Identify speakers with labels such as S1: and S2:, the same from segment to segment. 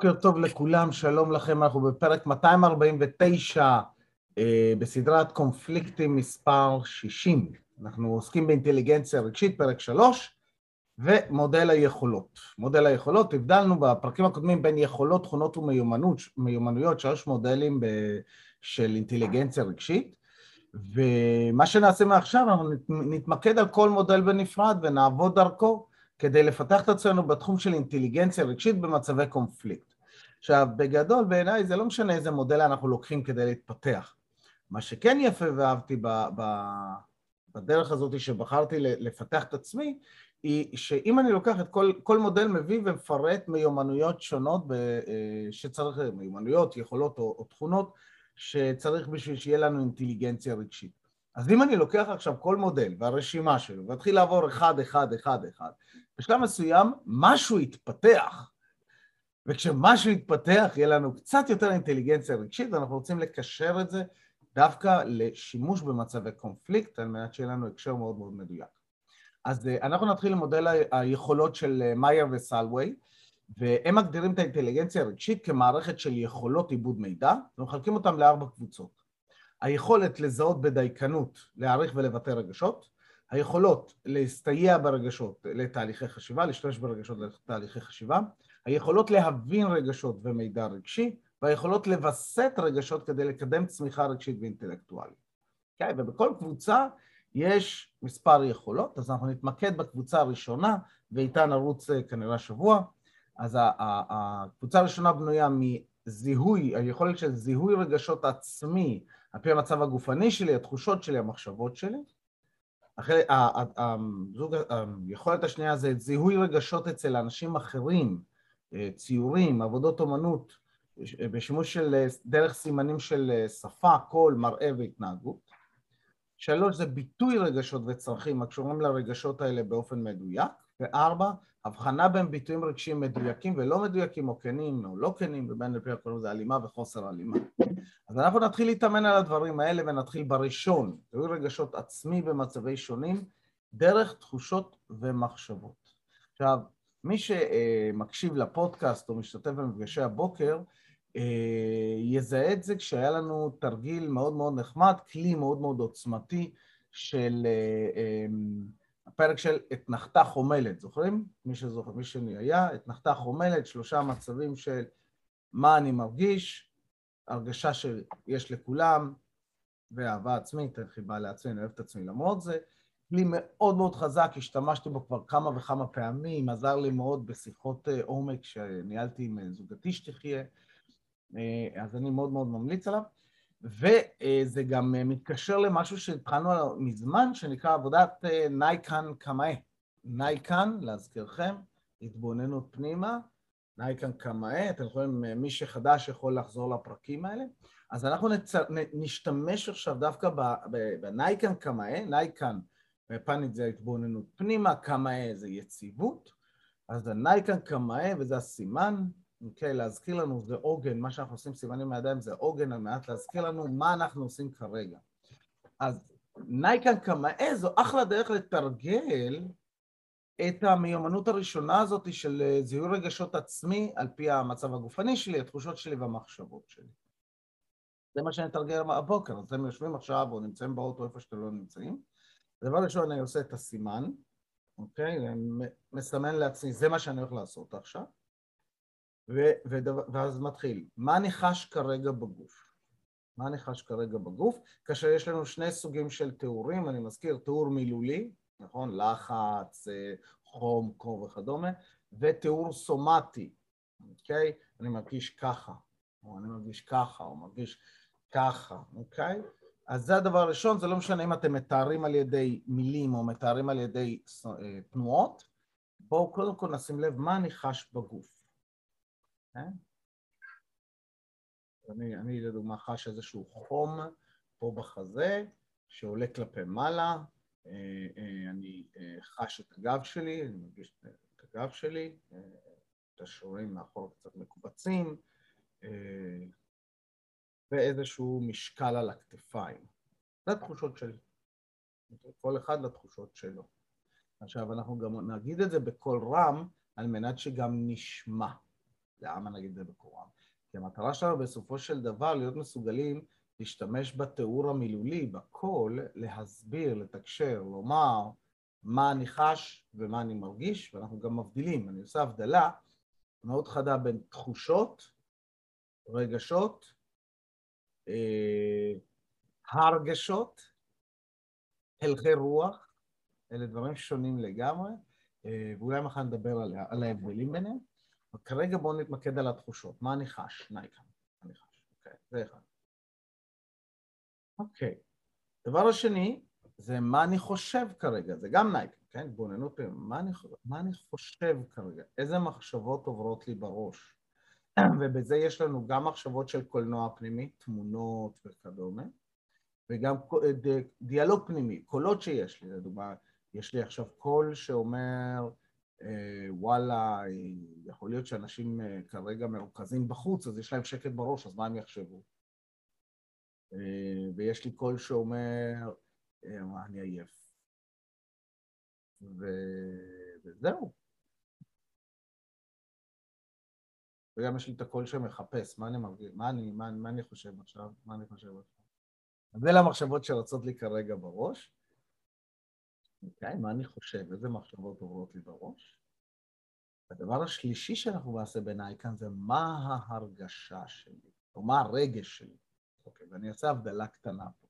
S1: בוקר טוב לכולם, שלום לכם, אנחנו בפרק 249 אה, בסדרת קונפליקטים מספר 60. אנחנו עוסקים באינטליגנציה רגשית, פרק 3, ומודל היכולות. מודל היכולות, הבדלנו בפרקים הקודמים בין יכולות, תכונות ומיומנויות, שלוש מודלים ב, של אינטליגנציה רגשית, ומה שנעשה מעכשיו, אנחנו נתמקד על כל מודל בנפרד ונעבוד דרכו. כדי לפתח את עצמנו בתחום של אינטליגנציה רגשית במצבי קונפליקט. עכשיו, בגדול בעיניי זה לא משנה איזה מודל אנחנו לוקחים כדי להתפתח. מה שכן יפה ואהבתי ב, ב, בדרך הזאת שבחרתי לפתח את עצמי, היא שאם אני לוקח את כל, כל מודל מביא ומפרט מיומנויות שונות ב, אה, שצריך, מיומנויות, יכולות או, או תכונות שצריך בשביל שיהיה לנו אינטליגנציה רגשית. אז אם אני לוקח עכשיו כל מודל והרשימה שלו ואתחיל לעבור אחד, אחד, אחד, אחד, בשלב מסוים משהו יתפתח, וכשמשהו יתפתח יהיה לנו קצת יותר אינטליגנציה רגשית, ואנחנו רוצים לקשר את זה דווקא לשימוש במצבי קונפליקט, על מנת שיהיה לנו הקשר מאוד מאוד מדויק. אז אה, אנחנו נתחיל עם מודל היכולות של אה, מאייר וסלווי, והם מגדירים את האינטליגנציה הרגשית כמערכת של יכולות עיבוד מידע, ומחלקים אותם לארבע קבוצות. היכולת לזהות בדייקנות, להעריך ולבטא רגשות, היכולות להסתייע ברגשות לתהליכי חשיבה, להשתמש ברגשות לתהליכי חשיבה, היכולות להבין רגשות ומידע רגשי, והיכולות לווסת רגשות כדי לקדם צמיחה רגשית ואינטלקטואלית. Okay, אוקיי? ובכל קבוצה יש מספר יכולות, אז אנחנו נתמקד בקבוצה הראשונה, ואיתה נרוץ אה, כנראה שבוע. אז הקבוצה הראשונה בנויה מזיהוי, היכולת של זיהוי רגשות עצמי על פי המצב הגופני שלי, התחושות שלי, המחשבות שלי. אחרי, הזוג, היכולת השנייה זה זיהוי רגשות אצל אנשים אחרים, אה, ציורים, עבודות אומנות, בשימוש של אה, דרך סימנים של אה, שפה, קול, מראה והתנהגות. שלוש זה ביטוי רגשות וצרכים הקשורים לרגשות האלה באופן מדויק. וארבע, הבחנה בין ביטויים רגשיים מדויקים ולא מדויקים או כנים או לא כנים, ובין לפי הכל זה הלימה וחוסר הלימה. אז אנחנו נתחיל להתאמן על הדברים האלה ונתחיל בראשון, זיהוי רגשות עצמי במצבי שונים, דרך תחושות ומחשבות. עכשיו, מי שמקשיב לפודקאסט או משתתף במפגשי הבוקר, אה, יזהה את זה כשהיה לנו תרגיל מאוד מאוד נחמד, כלי מאוד מאוד עוצמתי של אה, אה, הפרק של אתנחתה חומלת, זוכרים? מי שזוכר, מי שהיה, אתנחתה חומלת, שלושה מצבים של מה אני מרגיש, הרגשה שיש לכולם, ואהבה עצמית, חיבה לעצמי, אני אוהב את עצמי למרות זה. כלי מאוד מאוד חזק, השתמשתי בו כבר כמה וכמה פעמים, עזר לי מאוד בשיחות אה, עומק שניהלתי עם אה, זוגתי שתחיה, אה, אז אני מאוד מאוד ממליץ עליו. וזה גם מתקשר למשהו שהתחלנו עליו מזמן, שנקרא עבודת נייקן קמאי. נייקן, להזכירכם, התבוננות פנימה, נייקן קמאי, אתם יכולים, מי שחדש יכול לחזור לפרקים האלה. אז אנחנו נצ... נשתמש עכשיו דווקא בנייקן קמאי, נייקן, בפאנית זה התבוננות פנימה, קמאי זה יציבות, אז הנייקן קמאי, וזה הסימן, אוקיי, להזכיר לנו זה עוגן, מה שאנחנו עושים סימנים מהידיים זה עוגן על מנת להזכיר לנו מה אנחנו עושים כרגע. אז נייקן קמאי זו אחלה דרך לתרגל את המיומנות הראשונה הזאת של אה, זיהוי רגשות עצמי על פי המצב הגופני שלי, התחושות שלי והמחשבות שלי. זה מה שאני אתרגל הבוקר, אז אתם יושבים עכשיו או נמצאים באוטו איפה שאתם לא נמצאים. דבר ראשון אני עושה את הסימן, אוקיי? מסמן לעצמי, זה מה שאני הולך לעשות עכשיו. ואז מתחיל, מה אני חש כרגע בגוף? מה אני חש כרגע בגוף? כאשר יש לנו שני סוגים של תיאורים, אני מזכיר, תיאור מילולי, נכון? לחץ, אה, חום, קור וכדומה, ותיאור סומטי, אוקיי? אני מרגיש ככה, או אני מרגיש ככה, או מרגיש ככה, אוקיי? אז זה הדבר הראשון, זה לא משנה אם אתם מתארים על ידי מילים או מתארים על ידי אה, תנועות, בואו קודם כל נשים לב מה אני חש בגוף. כן? אני, אני לדוגמה חש איזשהו חום פה בחזה שעולה כלפי מעלה, אה, אה, אני חש את הגב שלי, אני מרגיש את הגב שלי, את השרירים מאחור קצת מקובצים, ואיזשהו משקל על הכתפיים. זה התחושות שלי. כל אחד לתחושות שלו. עכשיו, אנחנו גם נגיד את זה בקול רם, על מנת שגם נשמע. למה נגיד זה בקוראן? כי המטרה שלנו בסופו של דבר להיות מסוגלים להשתמש בתיאור המילולי, בקול, להסביר, לתקשר, לומר מה אני חש ומה אני מרגיש, ואנחנו גם מבדילים, אני עושה הבדלה מאוד חדה בין תחושות, רגשות, אה, הרגשות, הלכי רוח, אלה דברים שונים לגמרי, אה, ואולי מחר נדבר על, על ההבדלים ביניהם. אבל כרגע בואו נתמקד על התחושות. מה אני חש? נייקה. אני חש. אוקיי, זה אחד. אוקיי. דבר השני, זה מה אני חושב כרגע, זה גם נייקה, כן? התבוננות, מה מה אני חושב כרגע? איזה מחשבות עוברות לי בראש? ובזה יש לנו גם מחשבות של קולנוע פנימי, תמונות וכדומה, וגם דיאלוג פנימי, קולות שיש לי, לדוגמה, יש לי עכשיו קול שאומר, אה, וואלה, יכול להיות שאנשים אה, כרגע מרוכזים בחוץ, אז יש להם שקט בראש, אז מה הם יחשבו? אה, ויש לי קול שאומר, אני עייף. ו... וזהו. וגם יש לי את הקול שמחפש, מה אני מרגיש, מה אני, מה, מה אני חושב עכשיו, מה אני חושב עכשיו. אז אלה המחשבות שרצות לי כרגע בראש. אוקיי, מה אני חושב, איזה מחשבות עוברות לי בראש? הדבר השלישי שאנחנו נעשה בעיניי כאן זה מה ההרגשה שלי, או מה הרגש שלי. אוקיי, ואני אעשה הבדלה קטנה פה.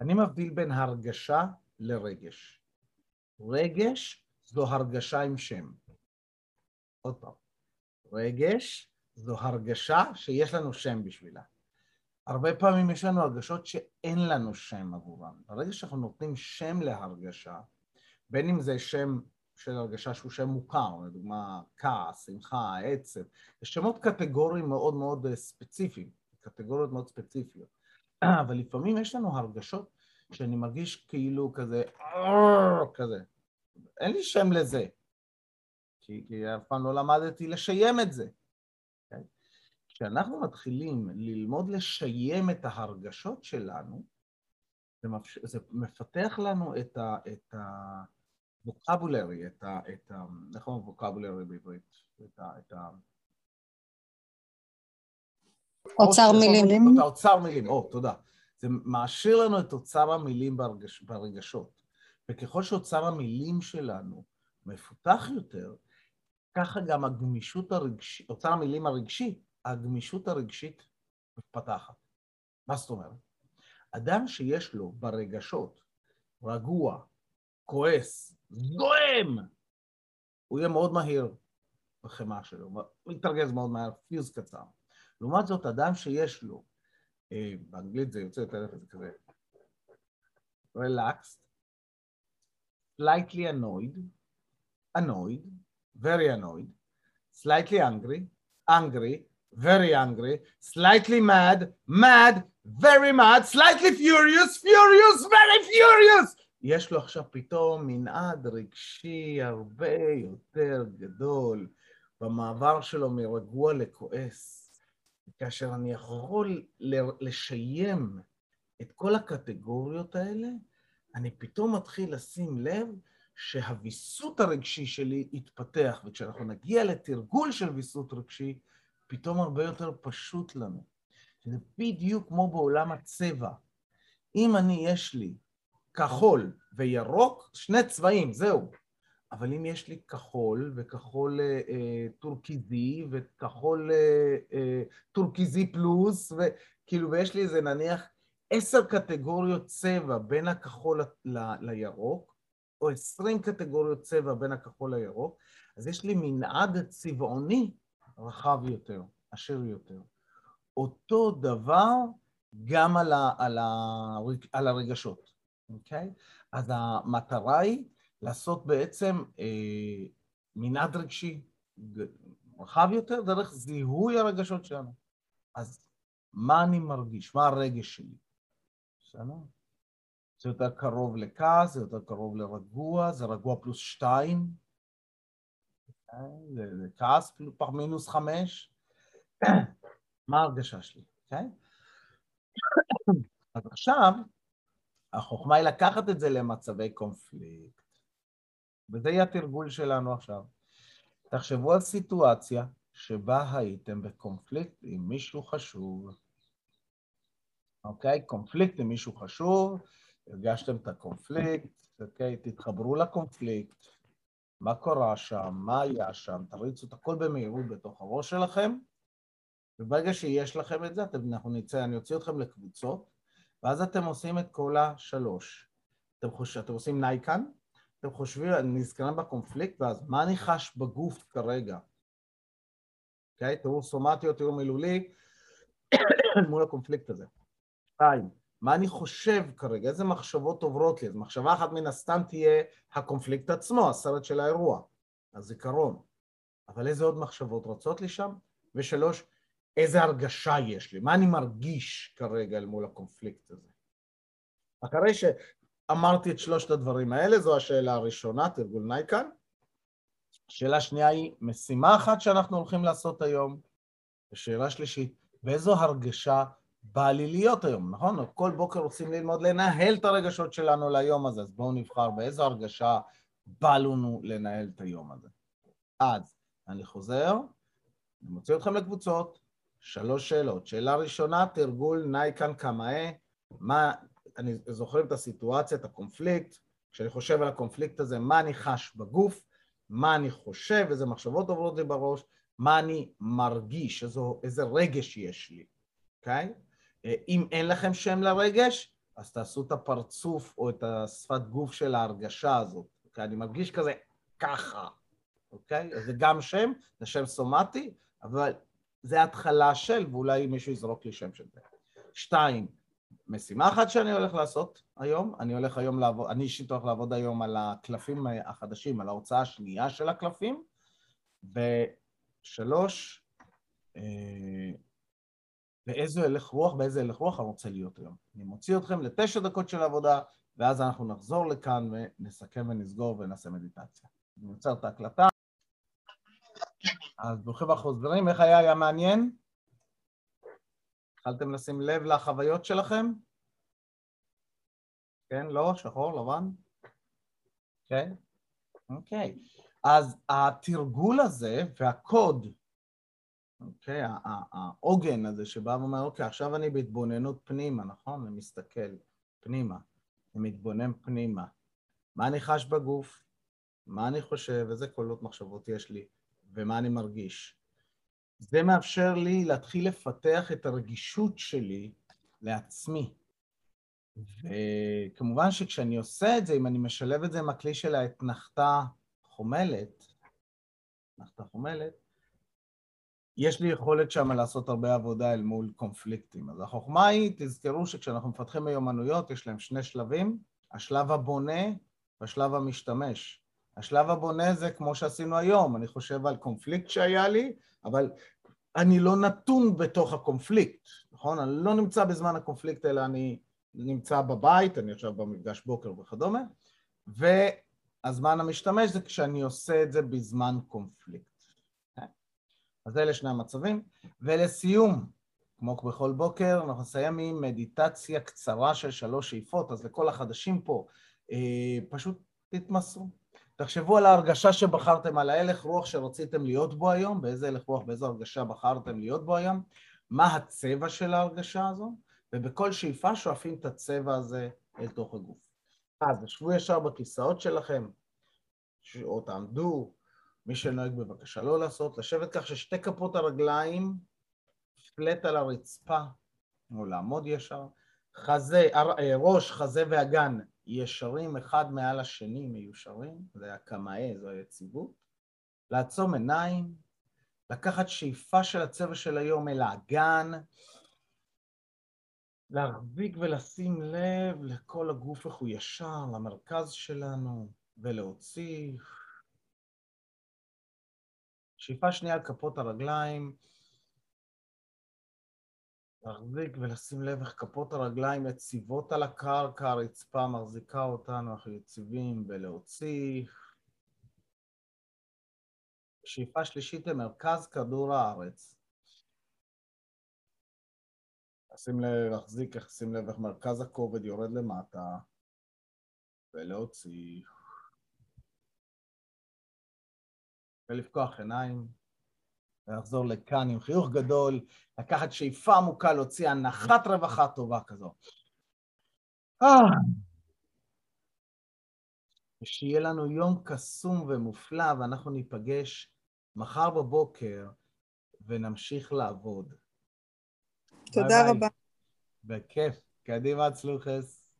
S1: אני מבדיל בין הרגשה לרגש. רגש זו הרגשה עם שם. עוד פעם, רגש זו הרגשה שיש לנו שם בשבילה. הרבה פעמים יש לנו הרגשות שאין לנו שם עבורן. ברגע שאנחנו נותנים שם להרגשה, בין אם זה שם של הרגשה שהוא שם מוכר, לדוגמה כעס, שמחה, עצב, יש שמות קטגוריים מאוד מאוד אה, ספציפיים, קטגוריות מאוד ספציפיות. אבל לפעמים יש לנו הרגשות שאני מרגיש כאילו כזה, כזה. אין לי שם לזה, כי, כי אף פעם לא למדתי לשיים את זה. כשאנחנו מתחילים ללמוד לשיים את ההרגשות שלנו, זה, מפש... זה מפתח לנו את, ה... את הווקבולרי, את ה... את ה... איך אומרים ווקבולרי בעברית? את ה... את ה...
S2: אוצר מילים.
S1: את האוצר מילים, או, תודה. זה מעשיר לנו את אוצר המילים ברגש... ברגשות. וככל שאוצר המילים שלנו מפותח יותר, ככה גם הגמישות הרגשית, אוצר המילים הרגשי הגמישות הרגשית מתפתחת. מה זאת אומרת? אדם שיש לו ברגשות רגוע, כועס, זועם, הוא יהיה מאוד מהיר בחמאה שלו, הוא יתרגז מאוד מהר, פיוז קצר. לעומת זאת, אדם שיש לו, אה, באנגלית זה יוצא יותר כזה, relaxed, slightly annoyed, annoyed, very annoyed, slightly angry, angry, very angry, slightly mad, mad, very mad, slightly furious, furious, very furious. יש לו עכשיו פתאום מנעד רגשי הרבה יותר גדול במעבר שלו מרגוע לכועס. כאשר אני יכול לשיים את כל הקטגוריות האלה, אני פתאום מתחיל לשים לב שהוויסות הרגשי שלי יתפתח, וכשאנחנו נגיע לתרגול של ויסות רגשי, פתאום הרבה יותר פשוט לנו. זה בדיוק כמו בעולם הצבע. אם אני, יש לי כחול וירוק, שני צבעים, זהו. אבל אם יש לי כחול וכחול אה, אה טורקיזי וכחול אה, אה, טורקיזי פלוס, וכאילו, ויש לי איזה נניח עשר קטגוריות צבע בין הכחול ל, לירוק, או עשרים קטגוריות צבע בין הכחול לירוק, אז יש לי מנעד צבעוני רחב יותר, עשיר יותר. אותו דבר גם על, ה, על, ה, על הרגשות, אוקיי? אז המטרה היא לעשות בעצם אה, מנעד רגשי רחב יותר דרך זיהוי הרגשות שלנו. אז מה אני מרגיש? מה הרגש שלי? בסדר? זה יותר קרוב לכעס, זה יותר קרוב לרגוע, זה רגוע פלוס שתיים, זה, זה כעס פח מינוס חמש, מה ההרגשה שלי, אוקיי? אז עכשיו, החוכמה היא לקחת את זה למצבי קונפליקט, וזה יהיה התרגול שלנו עכשיו. תחשבו על סיטואציה שבה הייתם בקונפליקט עם מישהו חשוב. אוקיי? קונפליקט עם מישהו חשוב, הרגשתם את הקונפליקט, אוקיי? תתחברו לקונפליקט, מה קרה שם, מה היה שם, תריצו את הכל במהירות בתוך הראש שלכם, וברגע שיש לכם את זה, אתם, אנחנו נצא, אני אוציא אתכם לקבוצות, ואז אתם עושים את כל השלוש. אתם, חוש... אתם עושים נייקן, אתם חושבים, נזכרים בקונפליקט, ואז מה אני חש בגוף כרגע? אוקיי? Okay? תיאור סומטי או תיאור מילולי מול הקונפליקט הזה. שתיים, מה אני חושב כרגע? איזה מחשבות עוברות לי? אז מחשבה אחת מן הסתם תהיה הקונפליקט עצמו, הסרט של האירוע, הזיכרון. אבל איזה עוד מחשבות רצות לי שם? ושלוש, איזה הרגשה יש לי? מה אני מרגיש כרגע אל מול הקונפליקט הזה? אחרי שאמרתי את שלושת הדברים האלה, זו השאלה הראשונה, תרגול נייקן. השאלה השנייה היא משימה אחת שאנחנו הולכים לעשות היום. ושאלה שלישית, באיזו הרגשה בא לי להיות היום, נכון? כל בוקר רוצים ללמוד לנהל את הרגשות שלנו ליום הזה, אז בואו נבחר באיזו הרגשה בא לנו לנהל את היום הזה. אז אני חוזר, אני מוציא אתכם לקבוצות, שלוש שאלות. שאלה ראשונה, תרגול נייקן קמאה, מה, אני זוכר את הסיטואציה, את הקונפליקט, כשאני חושב על הקונפליקט הזה, מה אני חש בגוף, מה אני חושב, איזה מחשבות עוברות לי בראש, מה אני מרגיש, איזו, איזה רגש יש לי, אוקיי? Okay? אם אין לכם שם לרגש, אז תעשו את הפרצוף או את השפת גוף של ההרגשה הזאת. אוקיי? אני מרגיש כזה ככה, אוקיי? אז זה גם שם, זה שם סומטי, אבל זה התחלה של, ואולי מישהו יזרוק לי שם של זה. שתיים, משימה אחת שאני הולך לעשות היום, אני הולך היום לעבוד, אני אישית הולך לעבוד היום על הקלפים החדשים, על ההוצאה השנייה של הקלפים, ושלוש, אה, באיזה הלך רוח, באיזה הלך רוח אני רוצה להיות היום. אני מוציא אתכם לתשע דקות של עבודה, ואז אנחנו נחזור לכאן ונסכם ונסגור ונעשה מדיטציה. אני עוצר את ההקלטה. אז ברוכים החוזרים, איך היה? היה מעניין? התחלתם לשים לב לחוויות שלכם? כן, לא, שחור, לבן? כן? אוקיי. אז התרגול הזה והקוד אוקיי? העוגן הזה שבא ואומר, אוקיי, עכשיו אני בהתבוננות פנימה, נכון? אני מסתכל פנימה, אני מתבונן פנימה. מה אני חש בגוף? מה אני חושב? איזה קולות מחשבות יש לי? ומה אני מרגיש? זה מאפשר לי להתחיל לפתח את הרגישות שלי לעצמי. וכמובן שכשאני עושה את זה, אם אני משלב את זה עם הכלי של האתנחתה חומלת, אתנחתה חומלת, יש לי יכולת שם לעשות הרבה עבודה אל מול קונפליקטים. אז החוכמה היא, תזכרו שכשאנחנו מפתחים מיומנויות, יש להם שני שלבים, השלב הבונה והשלב המשתמש. השלב הבונה זה כמו שעשינו היום, אני חושב על קונפליקט שהיה לי, אבל אני לא נתון בתוך הקונפליקט, נכון? אני לא נמצא בזמן הקונפליקט, אלא אני נמצא בבית, אני עכשיו במפגש בוקר וכדומה, והזמן המשתמש זה כשאני עושה את זה בזמן קונפליקט. אז אלה שני המצבים. ולסיום, כמו בכל בוקר, אנחנו נסיים עם מדיטציה קצרה של שלוש שאיפות, אז לכל החדשים פה, אה, פשוט תתמסרו. תחשבו על ההרגשה שבחרתם, על ההלך רוח שרציתם להיות בו היום, באיזה הלך רוח, באיזו הרגשה בחרתם להיות בו היום, מה הצבע של ההרגשה הזו, ובכל שאיפה שואפים את הצבע הזה אל תוך הגוף. אז שבו ישר בכיסאות שלכם, או תעמדו, מי שנוהג בבקשה לא לעשות, לשבת כך ששתי כפות הרגליים פלט על הרצפה, או לעמוד ישר, חזה, אה, ראש, חזה ואגן ישרים אחד מעל השני מיושרים, זה הקמאי, זו היציבות, לעצום עיניים, לקחת שאיפה של הצבע של היום אל האגן, להרביק ולשים לב לכל הגוף איך הוא ישר, למרכז שלנו, ולהוציא שאיפה שנייה על כפות הרגליים, להחזיק ולשים לב איך כפות הרגליים יציבות על הקרקע, הרצפה מחזיקה אותנו, אנחנו יציבים ולהוציא. שאיפה שלישית למרכז כדור הארץ. שים לב, להחזיק, שים לב איך מרכז הכובד יורד למטה ולהוציא. ולפקוח עיניים. ולחזור לכאן עם חיוך גדול, לקחת שאיפה עמוקה, להוציא הנחת רווחה טובה כזו. אה. ושיהיה לנו יום קסום ומופלא, ואנחנו ניפגש מחר בבוקר ונמשיך לעבוד.
S2: תודה רבה.
S1: בכיף. קדימה, צלוחס.